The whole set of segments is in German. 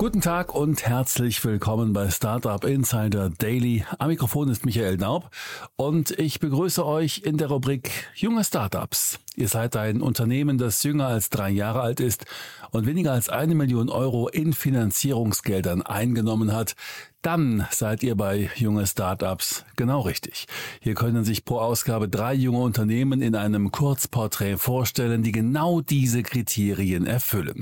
Guten Tag und herzlich willkommen bei Startup Insider Daily. Am Mikrofon ist Michael Naub und ich begrüße euch in der Rubrik Junge Startups. Ihr seid ein Unternehmen, das jünger als drei Jahre alt ist und weniger als eine Million Euro in Finanzierungsgeldern eingenommen hat. Dann seid ihr bei junge Startups genau richtig. Hier können sich pro Ausgabe drei junge Unternehmen in einem Kurzporträt vorstellen, die genau diese Kriterien erfüllen.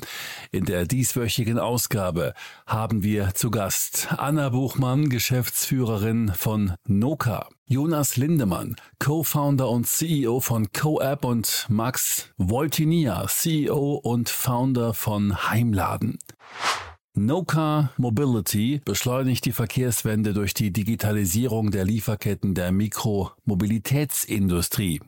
In der dieswöchigen Ausgabe haben wir zu Gast Anna Buchmann, Geschäftsführerin von Noka. Jonas Lindemann, Co-Founder und CEO von CoApp und Max Voltinia, CEO und Founder von Heimladen. No-Car Mobility beschleunigt die Verkehrswende durch die Digitalisierung der Lieferketten der Mikromobilitätsindustrie.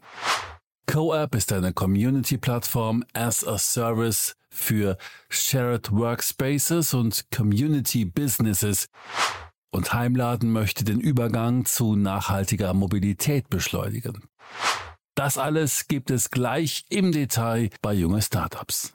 CoApp ist eine Community-Plattform as a Service für Shared Workspaces und Community Businesses. Und Heimladen möchte den Übergang zu nachhaltiger Mobilität beschleunigen. Das alles gibt es gleich im Detail bei junge Startups.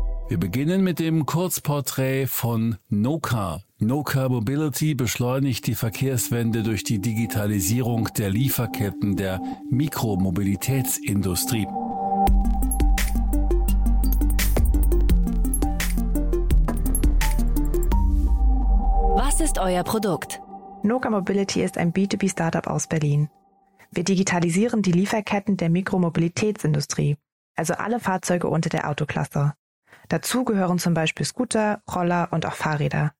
Wir beginnen mit dem Kurzporträt von Noka. Noka Mobility beschleunigt die Verkehrswende durch die Digitalisierung der Lieferketten der Mikromobilitätsindustrie. Was ist euer Produkt? Noka Mobility ist ein B2B-Startup aus Berlin. Wir digitalisieren die Lieferketten der Mikromobilitätsindustrie, also alle Fahrzeuge unter der Autoklasse. Dazu gehören zum Beispiel Scooter, Roller und auch Fahrräder.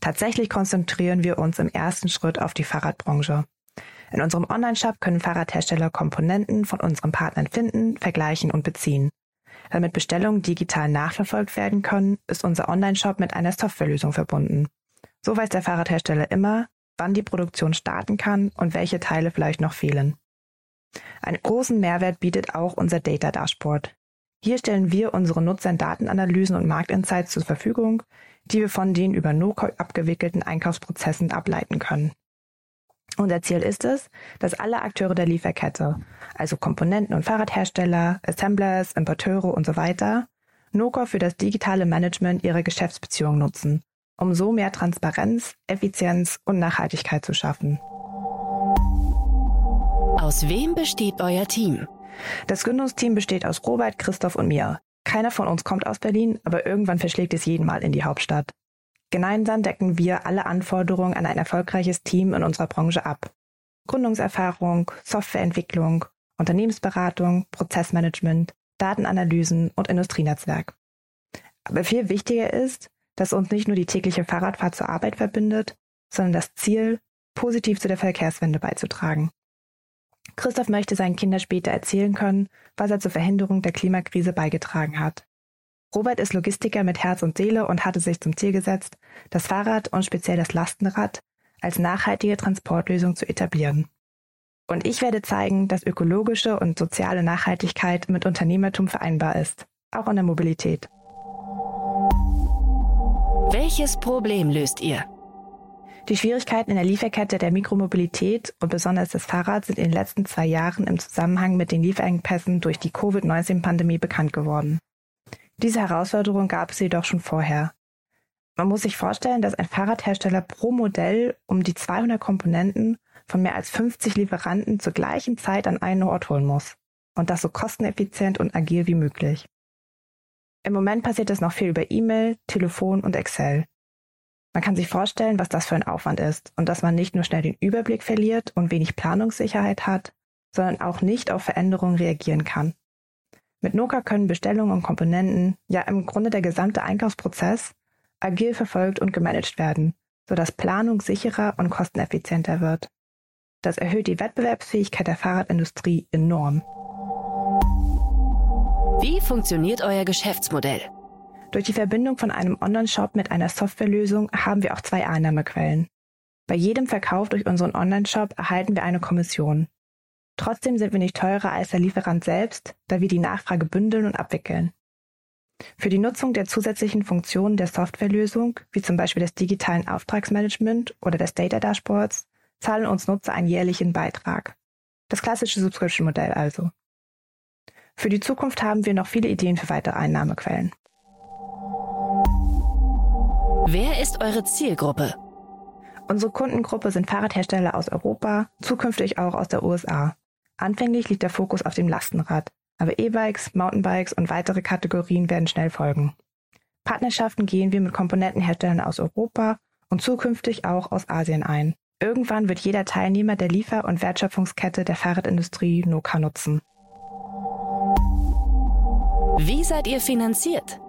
Tatsächlich konzentrieren wir uns im ersten Schritt auf die Fahrradbranche. In unserem Onlineshop können Fahrradhersteller Komponenten von unseren Partnern finden, vergleichen und beziehen. Damit Bestellungen digital nachverfolgt werden können, ist unser Onlineshop mit einer Softwarelösung verbunden. So weiß der Fahrradhersteller immer, wann die Produktion starten kann und welche Teile vielleicht noch fehlen. Einen großen Mehrwert bietet auch unser Data Dashboard. Hier stellen wir unseren Nutzern Datenanalysen und Marktinsights zur Verfügung, die wir von den über NoCo abgewickelten Einkaufsprozessen ableiten können. Unser Ziel ist es, dass alle Akteure der Lieferkette, also Komponenten und Fahrradhersteller, Assemblers, Importeure und so weiter, NoCo für das digitale Management ihrer Geschäftsbeziehungen nutzen, um so mehr Transparenz, Effizienz und Nachhaltigkeit zu schaffen. Aus wem besteht euer Team? Das Gründungsteam besteht aus Robert, Christoph und mir. Keiner von uns kommt aus Berlin, aber irgendwann verschlägt es jeden Mal in die Hauptstadt. Gemeinsam decken wir alle Anforderungen an ein erfolgreiches Team in unserer Branche ab. Gründungserfahrung, Softwareentwicklung, Unternehmensberatung, Prozessmanagement, Datenanalysen und Industrienetzwerk. Aber viel wichtiger ist, dass uns nicht nur die tägliche Fahrradfahrt zur Arbeit verbindet, sondern das Ziel, positiv zu der Verkehrswende beizutragen. Christoph möchte seinen Kindern später erzählen können, was er zur Verhinderung der Klimakrise beigetragen hat. Robert ist Logistiker mit Herz und Seele und hatte sich zum Ziel gesetzt, das Fahrrad und speziell das Lastenrad als nachhaltige Transportlösung zu etablieren. Und ich werde zeigen, dass ökologische und soziale Nachhaltigkeit mit Unternehmertum vereinbar ist, auch in der Mobilität. Welches Problem löst ihr? Die Schwierigkeiten in der Lieferkette der Mikromobilität und besonders des Fahrrads sind in den letzten zwei Jahren im Zusammenhang mit den Lieferengpässen durch die Covid-19-Pandemie bekannt geworden. Diese Herausforderung gab es jedoch schon vorher. Man muss sich vorstellen, dass ein Fahrradhersteller pro Modell um die 200 Komponenten von mehr als 50 Lieferanten zur gleichen Zeit an einen Ort holen muss. Und das so kosteneffizient und agil wie möglich. Im Moment passiert das noch viel über E-Mail, Telefon und Excel. Man kann sich vorstellen, was das für ein Aufwand ist und dass man nicht nur schnell den Überblick verliert und wenig Planungssicherheit hat, sondern auch nicht auf Veränderungen reagieren kann. Mit Noka können Bestellungen und Komponenten, ja im Grunde der gesamte Einkaufsprozess, agil verfolgt und gemanagt werden, sodass Planung sicherer und kosteneffizienter wird. Das erhöht die Wettbewerbsfähigkeit der Fahrradindustrie enorm. Wie funktioniert euer Geschäftsmodell? Durch die Verbindung von einem Online-Shop mit einer Softwarelösung haben wir auch zwei Einnahmequellen. Bei jedem Verkauf durch unseren Online-Shop erhalten wir eine Kommission. Trotzdem sind wir nicht teurer als der Lieferant selbst, da wir die Nachfrage bündeln und abwickeln. Für die Nutzung der zusätzlichen Funktionen der Softwarelösung, wie zum Beispiel des digitalen Auftragsmanagement oder des Data Dashboards, zahlen uns Nutzer einen jährlichen Beitrag. Das klassische Subscription-Modell also. Für die Zukunft haben wir noch viele Ideen für weitere Einnahmequellen. Wer ist eure Zielgruppe? Unsere Kundengruppe sind Fahrradhersteller aus Europa, zukünftig auch aus der USA. Anfänglich liegt der Fokus auf dem Lastenrad, aber E-Bikes, Mountainbikes und weitere Kategorien werden schnell folgen. Partnerschaften gehen wir mit Komponentenherstellern aus Europa und zukünftig auch aus Asien ein. Irgendwann wird jeder Teilnehmer der Liefer- und Wertschöpfungskette der Fahrradindustrie Noka nutzen. Wie seid ihr finanziert?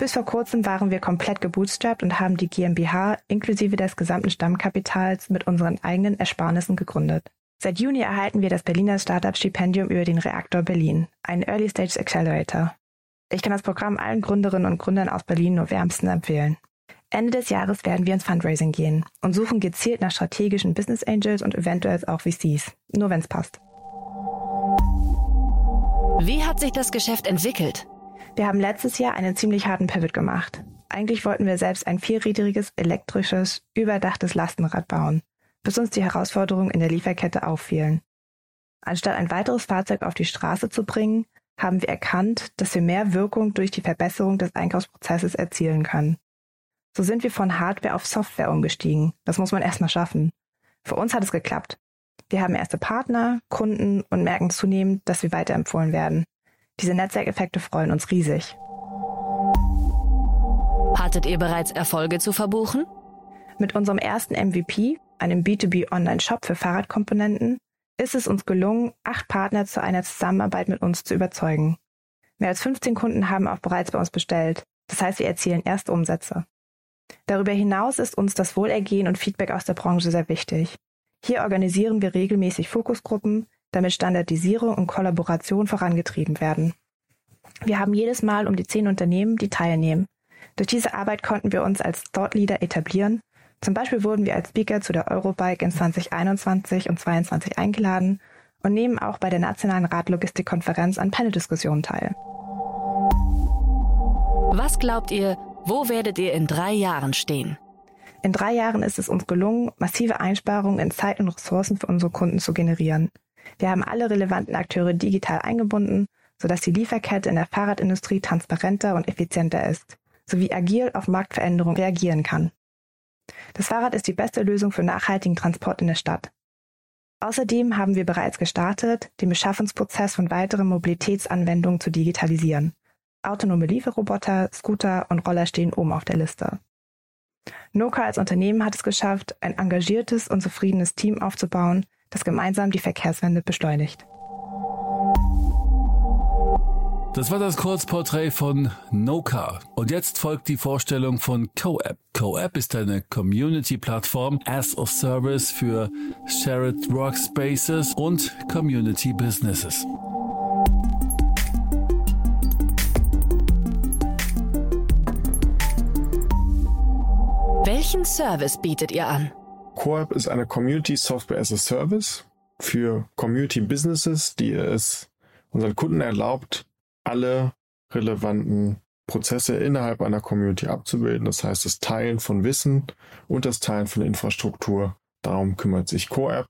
Bis vor kurzem waren wir komplett gebootstrapped und haben die GmbH inklusive des gesamten Stammkapitals mit unseren eigenen Ersparnissen gegründet. Seit Juni erhalten wir das Berliner Startup-Stipendium über den Reaktor Berlin, einen Early Stage Accelerator. Ich kann das Programm allen Gründerinnen und Gründern aus Berlin nur wärmsten empfehlen. Ende des Jahres werden wir ins Fundraising gehen und suchen gezielt nach strategischen Business Angels und eventuell auch VCs, nur wenn es passt. Wie hat sich das Geschäft entwickelt? Wir haben letztes Jahr einen ziemlich harten Pivot gemacht. Eigentlich wollten wir selbst ein vierrädriges, elektrisches, überdachtes Lastenrad bauen, bis uns die Herausforderungen in der Lieferkette auffielen. Anstatt ein weiteres Fahrzeug auf die Straße zu bringen, haben wir erkannt, dass wir mehr Wirkung durch die Verbesserung des Einkaufsprozesses erzielen können. So sind wir von Hardware auf Software umgestiegen. Das muss man erstmal schaffen. Für uns hat es geklappt. Wir haben erste Partner, Kunden und merken zunehmend, dass wir weiterempfohlen werden. Diese Netzwerkeffekte freuen uns riesig. Hattet ihr bereits Erfolge zu verbuchen? Mit unserem ersten MVP, einem B2B Online-Shop für Fahrradkomponenten, ist es uns gelungen, acht Partner zu einer Zusammenarbeit mit uns zu überzeugen. Mehr als 15 Kunden haben auch bereits bei uns bestellt. Das heißt, wir erzielen erste Umsätze. Darüber hinaus ist uns das Wohlergehen und Feedback aus der Branche sehr wichtig. Hier organisieren wir regelmäßig Fokusgruppen, damit Standardisierung und Kollaboration vorangetrieben werden. Wir haben jedes Mal um die zehn Unternehmen, die teilnehmen. Durch diese Arbeit konnten wir uns als Thought Leader etablieren. Zum Beispiel wurden wir als Speaker zu der Eurobike in 2021 und 2022 eingeladen und nehmen auch bei der Nationalen Radlogistikkonferenz an Panel-Diskussionen teil. Was glaubt ihr, wo werdet ihr in drei Jahren stehen? In drei Jahren ist es uns gelungen, massive Einsparungen in Zeit und Ressourcen für unsere Kunden zu generieren. Wir haben alle relevanten Akteure digital eingebunden, sodass die Lieferkette in der Fahrradindustrie transparenter und effizienter ist, sowie agil auf Marktveränderungen reagieren kann. Das Fahrrad ist die beste Lösung für nachhaltigen Transport in der Stadt. Außerdem haben wir bereits gestartet, den Beschaffungsprozess von weiteren Mobilitätsanwendungen zu digitalisieren. Autonome Lieferroboter, Scooter und Roller stehen oben auf der Liste. Noka als Unternehmen hat es geschafft, ein engagiertes und zufriedenes Team aufzubauen, das gemeinsam die Verkehrswende beschleunigt. Das war das Kurzporträt von Noka. Und jetzt folgt die Vorstellung von CoApp. CoApp ist eine Community-Plattform as a Service für Shared Workspaces und Community Businesses. Welchen Service bietet ihr an? CoApp ist eine Community Software as a Service für Community Businesses, die es unseren Kunden erlaubt, alle relevanten Prozesse innerhalb einer Community abzubilden. Das heißt, das Teilen von Wissen und das Teilen von Infrastruktur. Darum kümmert sich CoApp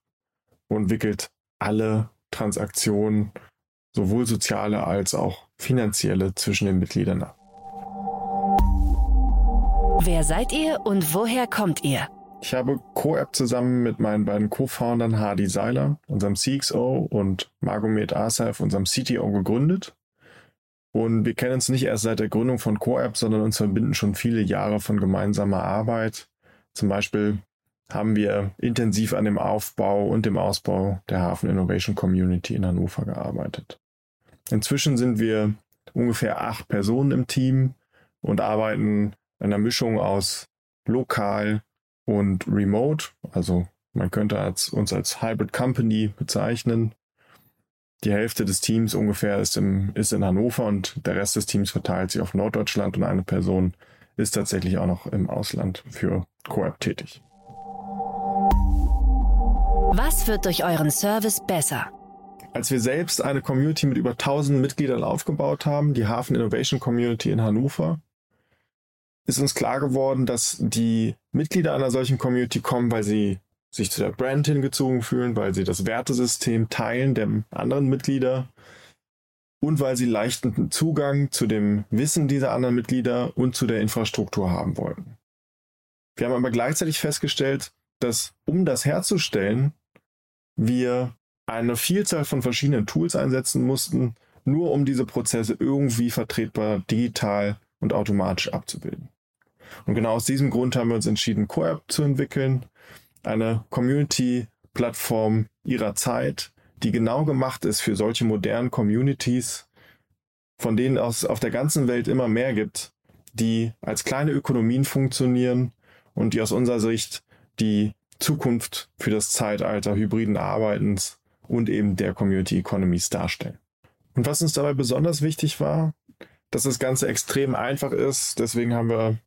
und wickelt alle Transaktionen, sowohl soziale als auch finanzielle, zwischen den Mitgliedern ab. Wer seid ihr und woher kommt ihr? Ich habe CoApp zusammen mit meinen beiden Co-Foundern Hardy Seiler, unserem CXO, und Margomet Asaf, unserem CTO, gegründet. Und wir kennen uns nicht erst seit der Gründung von CoApp, sondern uns verbinden schon viele Jahre von gemeinsamer Arbeit. Zum Beispiel haben wir intensiv an dem Aufbau und dem Ausbau der Hafen Innovation Community in Hannover gearbeitet. Inzwischen sind wir ungefähr acht Personen im Team und arbeiten einer Mischung aus lokal und remote. Also man könnte als, uns als Hybrid Company bezeichnen. Die Hälfte des Teams ungefähr ist, im, ist in Hannover und der Rest des Teams verteilt sich auf Norddeutschland und eine Person ist tatsächlich auch noch im Ausland für Coop tätig. Was wird durch euren Service besser? Als wir selbst eine Community mit über 1000 Mitgliedern aufgebaut haben, die Hafen Innovation Community in Hannover, ist uns klar geworden, dass die Mitglieder einer solchen Community kommen, weil sie sich zu der Brand hingezogen fühlen, weil sie das Wertesystem teilen der anderen Mitglieder und weil sie leichten Zugang zu dem Wissen dieser anderen Mitglieder und zu der Infrastruktur haben wollten. Wir haben aber gleichzeitig festgestellt, dass um das herzustellen, wir eine Vielzahl von verschiedenen Tools einsetzen mussten, nur um diese Prozesse irgendwie vertretbar digital und automatisch abzubilden. Und genau aus diesem Grund haben wir uns entschieden, CoApp zu entwickeln, eine Community-Plattform ihrer Zeit, die genau gemacht ist für solche modernen Communities, von denen es auf der ganzen Welt immer mehr gibt, die als kleine Ökonomien funktionieren und die aus unserer Sicht die Zukunft für das Zeitalter hybriden Arbeitens und eben der Community Economies darstellen. Und was uns dabei besonders wichtig war, dass das Ganze extrem einfach ist. Deswegen haben wir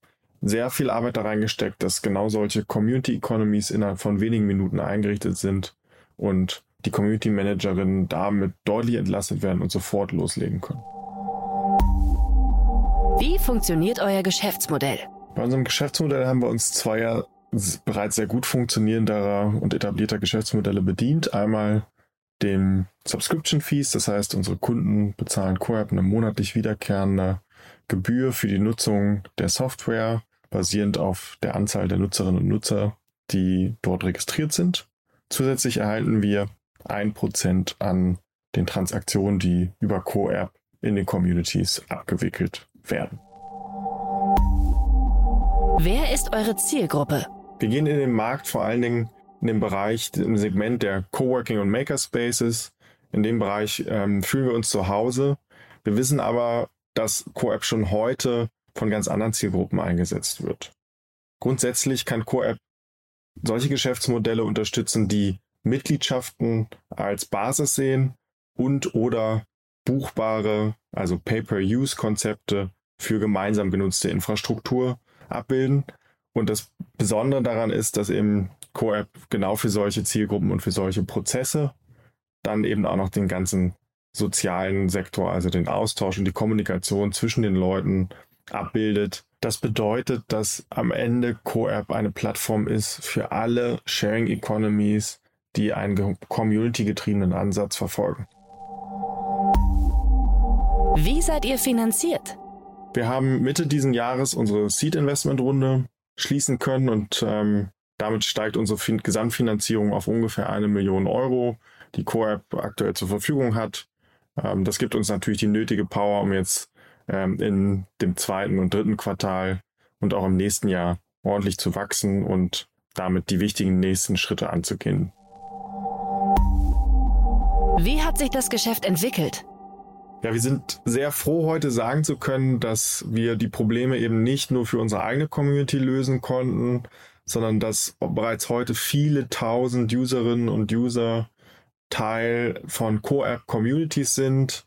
sehr viel Arbeit da reingesteckt, dass genau solche Community Economies innerhalb von wenigen Minuten eingerichtet sind und die Community Managerinnen damit deutlich entlastet werden und sofort loslegen können. Wie funktioniert euer Geschäftsmodell? Bei unserem Geschäftsmodell haben wir uns zweier bereits sehr gut funktionierender und etablierter Geschäftsmodelle bedient. Einmal dem Subscription Fees, das heißt, unsere Kunden bezahlen CoApp eine monatlich wiederkehrende Gebühr für die Nutzung der Software, basierend auf der Anzahl der Nutzerinnen und Nutzer, die dort registriert sind. Zusätzlich erhalten wir ein Prozent an den Transaktionen, die über CoApp in den Communities abgewickelt werden. Wer ist eure Zielgruppe? Wir gehen in den Markt vor allen Dingen in dem Bereich, im Segment der Coworking und Makerspaces. In dem Bereich ähm, fühlen wir uns zu Hause. Wir wissen aber, dass CoApp schon heute von ganz anderen Zielgruppen eingesetzt wird. Grundsätzlich kann CoApp solche Geschäftsmodelle unterstützen, die Mitgliedschaften als Basis sehen und oder buchbare, also Pay-per-Use-Konzepte für gemeinsam genutzte Infrastruktur abbilden. Und das Besondere daran ist, dass eben CoApp genau für solche Zielgruppen und für solche Prozesse dann eben auch noch den ganzen sozialen Sektor, also den Austausch und die Kommunikation zwischen den Leuten abbildet. Das bedeutet, dass am Ende CoApp eine Plattform ist für alle Sharing Economies, die einen community-getriebenen Ansatz verfolgen. Wie seid ihr finanziert? Wir haben Mitte diesen Jahres unsere Seed-Investment-Runde schließen können und ähm, damit steigt unsere fin Gesamtfinanzierung auf ungefähr eine Million Euro, die CoApp aktuell zur Verfügung hat. Ähm, das gibt uns natürlich die nötige Power, um jetzt ähm, in dem zweiten und dritten Quartal und auch im nächsten Jahr ordentlich zu wachsen und damit die wichtigen nächsten Schritte anzugehen. Wie hat sich das Geschäft entwickelt? Ja, wir sind sehr froh, heute sagen zu können, dass wir die Probleme eben nicht nur für unsere eigene Community lösen konnten, sondern dass bereits heute viele tausend Userinnen und User Teil von Co-App Communities sind,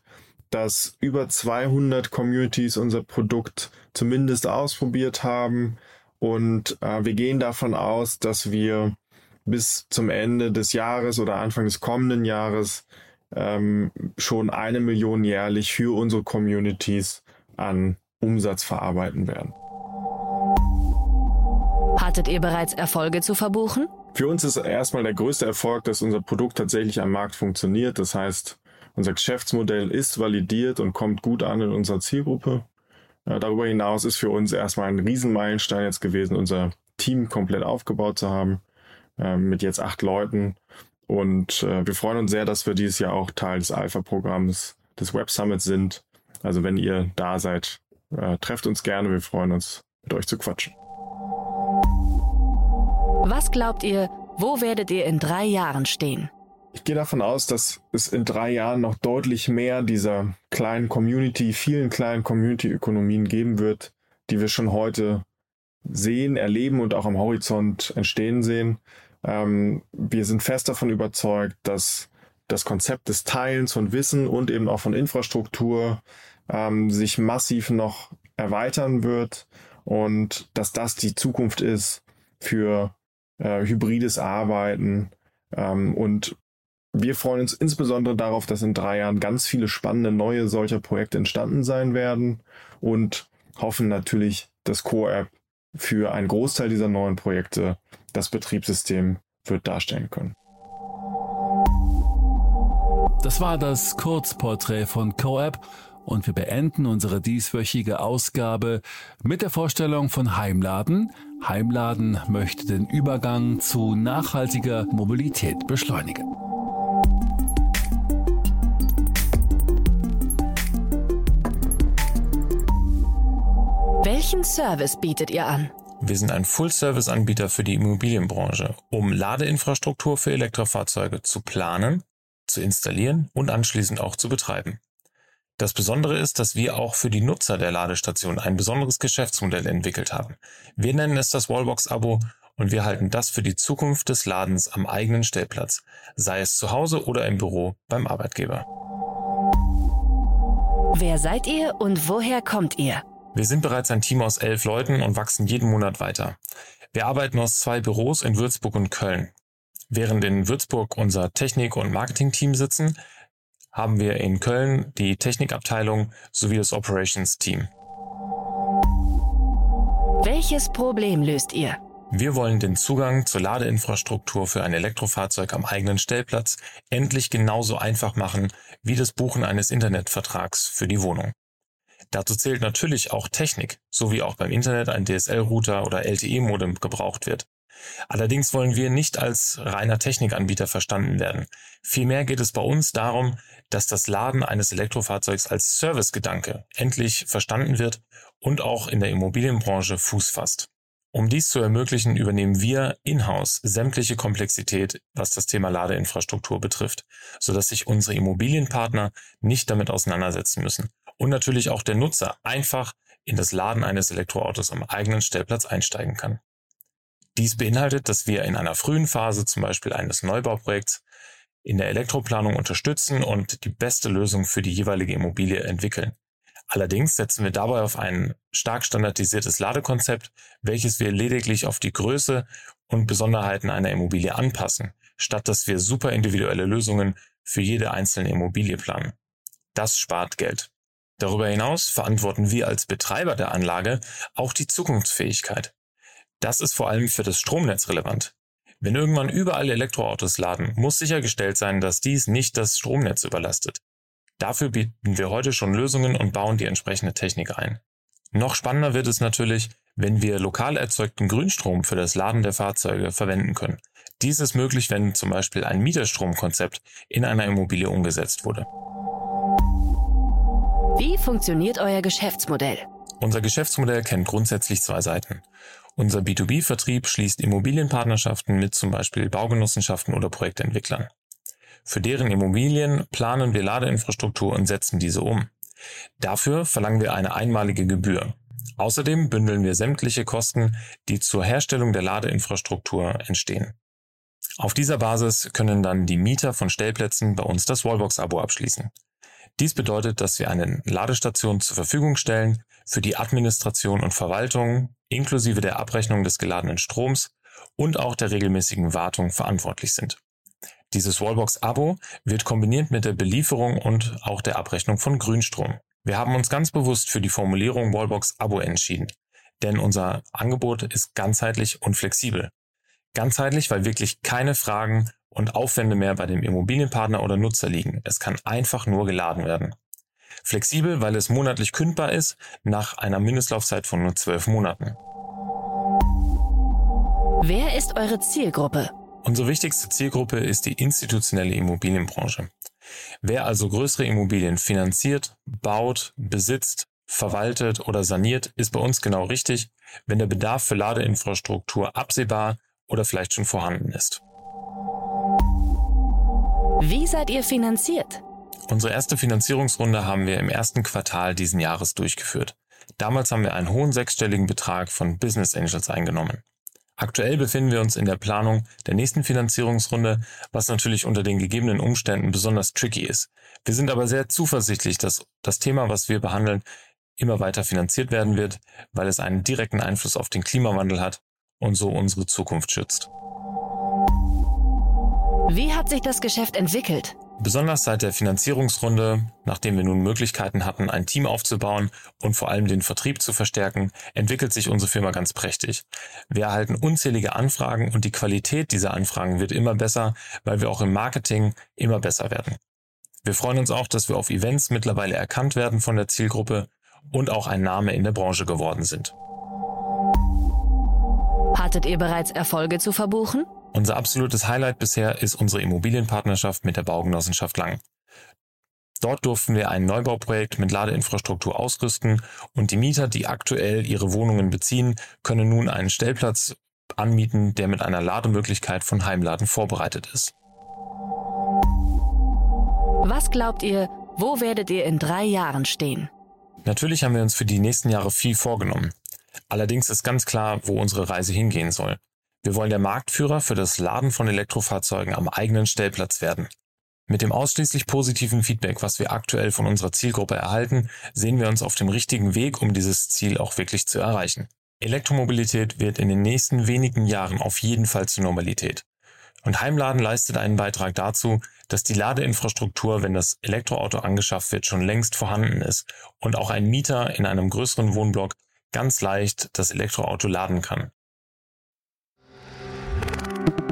dass über 200 Communities unser Produkt zumindest ausprobiert haben. Und äh, wir gehen davon aus, dass wir bis zum Ende des Jahres oder Anfang des kommenden Jahres ähm, schon eine Million jährlich für unsere Communities an Umsatz verarbeiten werden. Hattet ihr bereits Erfolge zu verbuchen? Für uns ist erstmal der größte Erfolg, dass unser Produkt tatsächlich am Markt funktioniert. Das heißt, unser Geschäftsmodell ist validiert und kommt gut an in unserer Zielgruppe. Äh, darüber hinaus ist für uns erstmal ein Riesenmeilenstein jetzt gewesen, unser Team komplett aufgebaut zu haben, äh, mit jetzt acht Leuten. Und äh, wir freuen uns sehr, dass wir dieses Jahr auch Teil des Alpha-Programms des Web Summits sind. Also wenn ihr da seid, äh, trefft uns gerne. Wir freuen uns, mit euch zu quatschen. Was glaubt ihr, wo werdet ihr in drei Jahren stehen? Ich gehe davon aus, dass es in drei Jahren noch deutlich mehr dieser kleinen Community, vielen kleinen Community-Ökonomien geben wird, die wir schon heute sehen, erleben und auch am Horizont entstehen sehen. Ähm, wir sind fest davon überzeugt, dass das Konzept des Teilens von Wissen und eben auch von Infrastruktur ähm, sich massiv noch erweitern wird und dass das die Zukunft ist für äh, hybrides Arbeiten. Ähm, und wir freuen uns insbesondere darauf, dass in drei Jahren ganz viele spannende neue solcher Projekte entstanden sein werden und hoffen natürlich, dass Core-App für einen Großteil dieser neuen Projekte das Betriebssystem wird darstellen können. Das war das Kurzporträt von CoApp und wir beenden unsere dieswöchige Ausgabe mit der Vorstellung von Heimladen. Heimladen möchte den Übergang zu nachhaltiger Mobilität beschleunigen. Welchen Service bietet ihr an? Wir sind ein Full-Service-Anbieter für die Immobilienbranche, um Ladeinfrastruktur für Elektrofahrzeuge zu planen, zu installieren und anschließend auch zu betreiben. Das Besondere ist, dass wir auch für die Nutzer der Ladestation ein besonderes Geschäftsmodell entwickelt haben. Wir nennen es das Wallbox-Abo und wir halten das für die Zukunft des Ladens am eigenen Stellplatz, sei es zu Hause oder im Büro beim Arbeitgeber. Wer seid ihr und woher kommt ihr? Wir sind bereits ein Team aus elf Leuten und wachsen jeden Monat weiter. Wir arbeiten aus zwei Büros in Würzburg und Köln. Während in Würzburg unser Technik- und Marketing-Team sitzen, haben wir in Köln die Technikabteilung sowie das Operations-Team. Welches Problem löst ihr? Wir wollen den Zugang zur Ladeinfrastruktur für ein Elektrofahrzeug am eigenen Stellplatz endlich genauso einfach machen wie das Buchen eines Internetvertrags für die Wohnung. Dazu zählt natürlich auch Technik, so wie auch beim Internet ein DSL-Router oder LTE-Modem gebraucht wird. Allerdings wollen wir nicht als reiner Technikanbieter verstanden werden. Vielmehr geht es bei uns darum, dass das Laden eines Elektrofahrzeugs als Servicegedanke endlich verstanden wird und auch in der Immobilienbranche Fuß fasst. Um dies zu ermöglichen, übernehmen wir in-house sämtliche Komplexität, was das Thema Ladeinfrastruktur betrifft, sodass sich unsere Immobilienpartner nicht damit auseinandersetzen müssen und natürlich auch der Nutzer einfach in das Laden eines Elektroautos am eigenen Stellplatz einsteigen kann. Dies beinhaltet, dass wir in einer frühen Phase zum Beispiel eines Neubauprojekts in der Elektroplanung unterstützen und die beste Lösung für die jeweilige Immobilie entwickeln. Allerdings setzen wir dabei auf ein stark standardisiertes Ladekonzept, welches wir lediglich auf die Größe und Besonderheiten einer Immobilie anpassen, statt dass wir super individuelle Lösungen für jede einzelne Immobilie planen. Das spart Geld. Darüber hinaus verantworten wir als Betreiber der Anlage auch die Zukunftsfähigkeit. Das ist vor allem für das Stromnetz relevant. Wenn irgendwann überall Elektroautos laden, muss sichergestellt sein, dass dies nicht das Stromnetz überlastet. Dafür bieten wir heute schon Lösungen und bauen die entsprechende Technik ein. Noch spannender wird es natürlich, wenn wir lokal erzeugten Grünstrom für das Laden der Fahrzeuge verwenden können. Dies ist möglich, wenn zum Beispiel ein Mieterstromkonzept in einer Immobilie umgesetzt wurde. Wie funktioniert euer Geschäftsmodell? Unser Geschäftsmodell kennt grundsätzlich zwei Seiten. Unser B2B-Vertrieb schließt Immobilienpartnerschaften mit zum Beispiel Baugenossenschaften oder Projektentwicklern. Für deren Immobilien planen wir Ladeinfrastruktur und setzen diese um. Dafür verlangen wir eine einmalige Gebühr. Außerdem bündeln wir sämtliche Kosten, die zur Herstellung der Ladeinfrastruktur entstehen. Auf dieser Basis können dann die Mieter von Stellplätzen bei uns das Wallbox-Abo abschließen. Dies bedeutet, dass wir eine Ladestation zur Verfügung stellen für die Administration und Verwaltung inklusive der Abrechnung des geladenen Stroms und auch der regelmäßigen Wartung verantwortlich sind. Dieses Wallbox-Abo wird kombiniert mit der Belieferung und auch der Abrechnung von Grünstrom. Wir haben uns ganz bewusst für die Formulierung Wallbox-Abo entschieden, denn unser Angebot ist ganzheitlich und flexibel. Ganzheitlich, weil wirklich keine Fragen und Aufwände mehr bei dem Immobilienpartner oder Nutzer liegen. Es kann einfach nur geladen werden. Flexibel, weil es monatlich kündbar ist, nach einer Mindestlaufzeit von nur zwölf Monaten. Wer ist eure Zielgruppe? Unsere wichtigste Zielgruppe ist die institutionelle Immobilienbranche. Wer also größere Immobilien finanziert, baut, besitzt, verwaltet oder saniert, ist bei uns genau richtig, wenn der Bedarf für Ladeinfrastruktur absehbar oder vielleicht schon vorhanden ist. Wie seid ihr finanziert? Unsere erste Finanzierungsrunde haben wir im ersten Quartal diesen Jahres durchgeführt. Damals haben wir einen hohen sechsstelligen Betrag von Business Angels eingenommen. Aktuell befinden wir uns in der Planung der nächsten Finanzierungsrunde, was natürlich unter den gegebenen Umständen besonders tricky ist. Wir sind aber sehr zuversichtlich, dass das Thema, was wir behandeln, immer weiter finanziert werden wird, weil es einen direkten Einfluss auf den Klimawandel hat und so unsere Zukunft schützt. Wie hat sich das Geschäft entwickelt? Besonders seit der Finanzierungsrunde, nachdem wir nun Möglichkeiten hatten, ein Team aufzubauen und vor allem den Vertrieb zu verstärken, entwickelt sich unsere Firma ganz prächtig. Wir erhalten unzählige Anfragen und die Qualität dieser Anfragen wird immer besser, weil wir auch im Marketing immer besser werden. Wir freuen uns auch, dass wir auf Events mittlerweile erkannt werden von der Zielgruppe und auch ein Name in der Branche geworden sind. Hattet ihr bereits Erfolge zu verbuchen? Unser absolutes Highlight bisher ist unsere Immobilienpartnerschaft mit der Baugenossenschaft Lang. Dort durften wir ein Neubauprojekt mit Ladeinfrastruktur ausrüsten und die Mieter, die aktuell ihre Wohnungen beziehen, können nun einen Stellplatz anmieten, der mit einer Lademöglichkeit von Heimladen vorbereitet ist. Was glaubt ihr, wo werdet ihr in drei Jahren stehen? Natürlich haben wir uns für die nächsten Jahre viel vorgenommen. Allerdings ist ganz klar, wo unsere Reise hingehen soll. Wir wollen der Marktführer für das Laden von Elektrofahrzeugen am eigenen Stellplatz werden. Mit dem ausschließlich positiven Feedback, was wir aktuell von unserer Zielgruppe erhalten, sehen wir uns auf dem richtigen Weg, um dieses Ziel auch wirklich zu erreichen. Elektromobilität wird in den nächsten wenigen Jahren auf jeden Fall zur Normalität. Und Heimladen leistet einen Beitrag dazu, dass die Ladeinfrastruktur, wenn das Elektroauto angeschafft wird, schon längst vorhanden ist und auch ein Mieter in einem größeren Wohnblock ganz leicht das Elektroauto laden kann.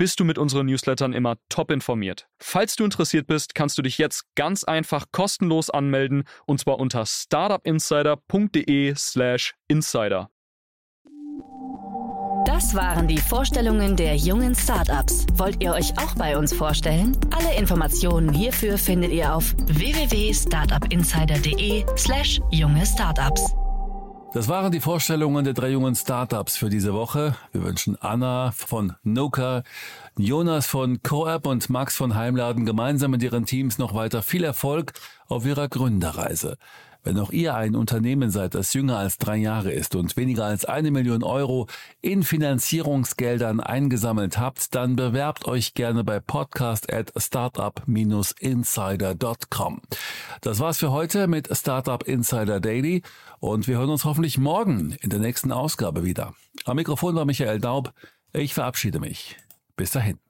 bist du mit unseren Newslettern immer top informiert. Falls du interessiert bist, kannst du dich jetzt ganz einfach kostenlos anmelden und zwar unter startupinsider.de/slash insider. Das waren die Vorstellungen der jungen Startups. Wollt ihr euch auch bei uns vorstellen? Alle Informationen hierfür findet ihr auf www.startupinsider.de/slash junge Startups. Das waren die Vorstellungen der drei jungen Startups für diese Woche. Wir wünschen Anna von Noka, Jonas von CoApp und Max von Heimladen gemeinsam mit ihren Teams noch weiter viel Erfolg auf ihrer Gründerreise. Wenn auch ihr ein Unternehmen seid, das jünger als drei Jahre ist und weniger als eine Million Euro in Finanzierungsgeldern eingesammelt habt, dann bewerbt euch gerne bei podcast at startup-insider.com. Das war's für heute mit Startup Insider Daily und wir hören uns hoffentlich morgen in der nächsten Ausgabe wieder. Am Mikrofon war Michael Daub. Ich verabschiede mich. Bis dahin.